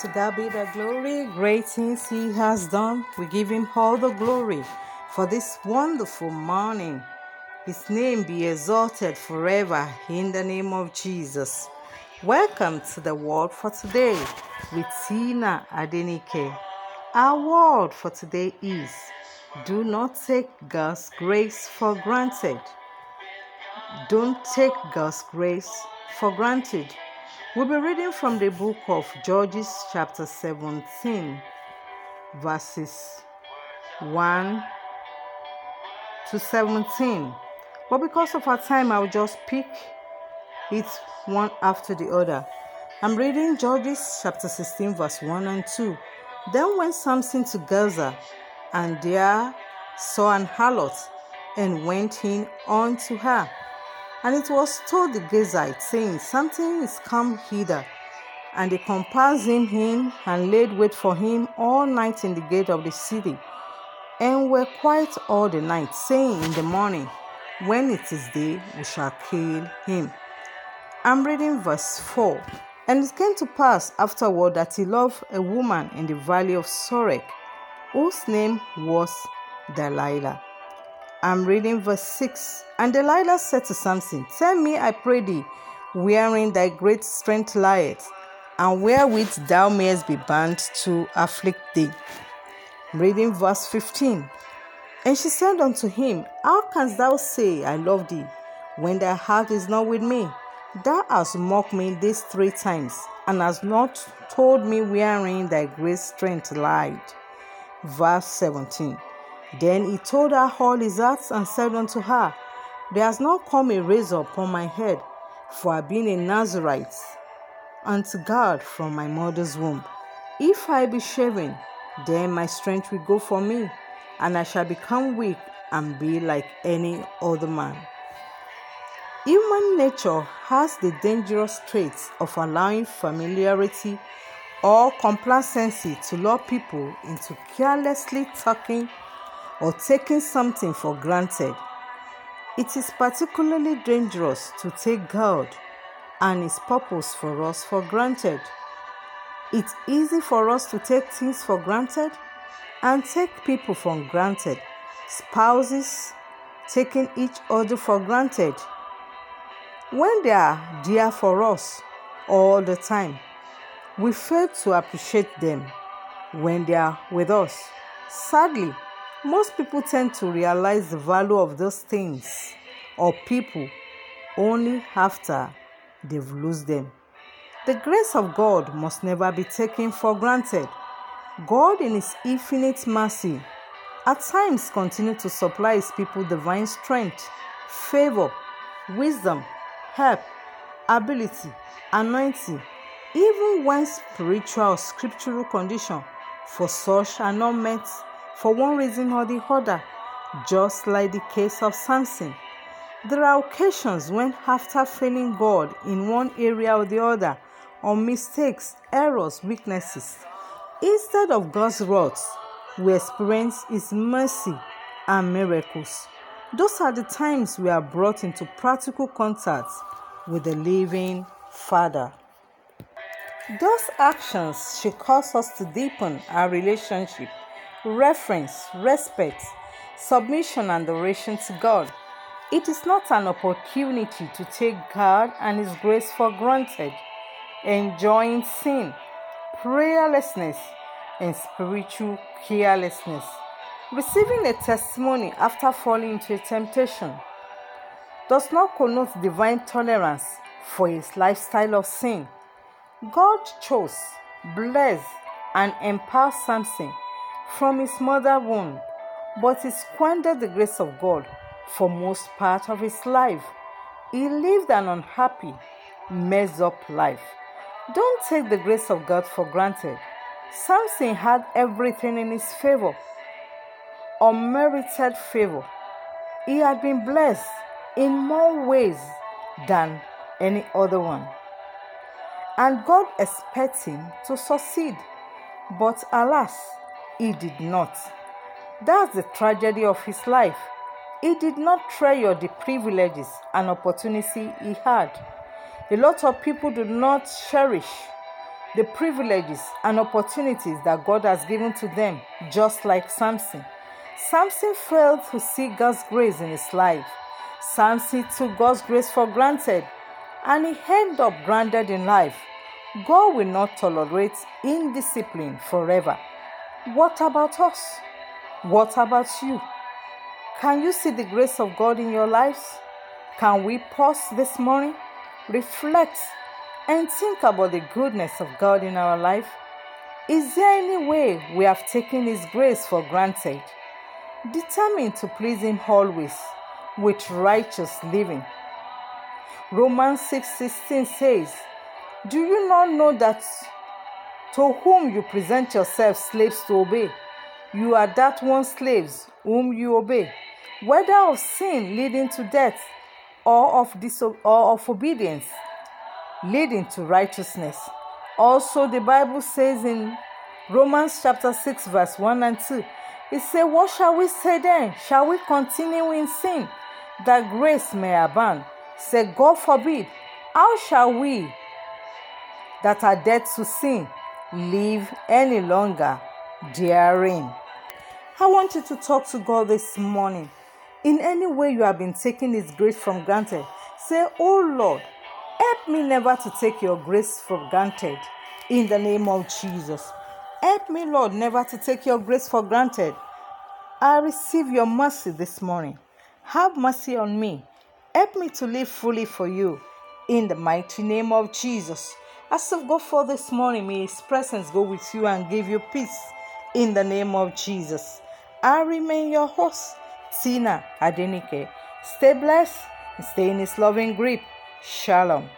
To God be the glory. Great things He has done. We give Him all the glory for this wonderful morning. His name be exalted forever in the name of Jesus. Welcome to the word for today with Tina Adenike. Our word for today is Do not take God's grace for granted. Don't take God's grace for granted. We'll be reading from the book of Judges, chapter 17, verses 1 to 17. But because of our time, I'll just pick it one after the other. I'm reading Judges chapter 16, verse 1 and 2. Then went Samson to Gaza, and there saw an harlot, and went in unto her. And it was told the Gazites, saying, Samson is come hither. And they compassed him and laid wait for him all night in the gate of the city, and were quiet all the night, saying, In the morning, when it is day, we shall kill him. I'm reading verse 4. And it came to pass afterward that he loved a woman in the valley of Sorek, whose name was Delilah. I'm reading verse 6. And Delilah said to Samson, Tell me, I pray thee, wherein thy great strength lieth, and wherewith thou mayest be bound to afflict thee. Reading verse 15. And she said unto him, How canst thou say, I love thee, when thy heart is not with me? Thou hast mocked me these three times, and hast not told me wherein thy great strength lied. Verse 17. Then he told her all his acts and said unto her, There has not come a razor upon my head, for I have been a Nazarite unto God from my mother's womb. If I be shaven, then my strength will go from me, and I shall become weak and be like any other man. Human nature has the dangerous traits of allowing familiarity or complacency to lure people into carelessly talking or taking something for granted. It is particularly dangerous to take God and His purpose for us for granted. It's easy for us to take things for granted and take people for granted. Spouses taking each other for granted when they are dear for us all the time. We fail to appreciate them when they are with us. Sadly, most people tend to realize the value of those things or people only after they've lost them. The grace of God must never be taken for granted. God, in His infinite mercy, at times continues to supply His people divine strength, favor, wisdom, help, ability, anointing, even when spiritual or scriptural condition for such are not met for one reason or the other, just like the case of Samson. There are occasions when, after failing God in one area or the other, or mistakes, errors, weaknesses, instead of God's wrath, we experience His mercy and miracles. Those are the times we are brought into practical contact with the living Father. Those actions should cause us to deepen our relationship reference, respect, submission, and adoration to God. It is not an opportunity to take God and His grace for granted, enjoying sin, prayerlessness, and spiritual carelessness. Receiving a testimony after falling into a temptation does not connote divine tolerance for his lifestyle of sin. God chose, blessed, and empowered Samson from his mother womb, but he squandered the grace of God for most part of his life. He lived an unhappy, messed up life. Don't take the grace of God for granted. Samson had everything in his favor, unmerited favor. He had been blessed in more ways than any other one. And God expects him to succeed. But alas, he did not. That's the tragedy of his life. He did not treasure the privileges and opportunity he had. A lot of people do not cherish the privileges and opportunities that God has given to them, just like Samson. Samson failed to see God's grace in his life. Samson took God's grace for granted and he ended up grounded in life. God will not tolerate indiscipline forever. What about us? What about you? Can you see the grace of God in your lives? Can we pause this morning, reflect, and think about the goodness of God in our life? Is there any way we have taken His grace for granted? Determined to please Him always with righteous living. Romans 6:16 says, "Do you not know that to whom you present yourselves slaves to obey, you are that one slaves whom you obey, whether of sin leading to death or of diso- or of obedience leading to righteousness." Also the Bible says in Romans chapter 6 verse 1 and 2, it says, What shall we say then? Shall we continue in sin that grace may abound? Say, God forbid. How shall we that are dead to sin live any longer therein? I want you to talk to God this morning. In any way you have been taking His grace from granted, say, Oh Lord, help me never to take your grace for granted in the name of Jesus. Help me, Lord, never to take your grace for granted. I receive your mercy this morning. Have mercy on me. Help me to live fully for you. In the mighty name of Jesus. As I go for this morning, may His presence go with you and give you peace. In the name of Jesus. I remain your host, Tina Adenike. Stay blessed and stay in His loving grip. Shalom.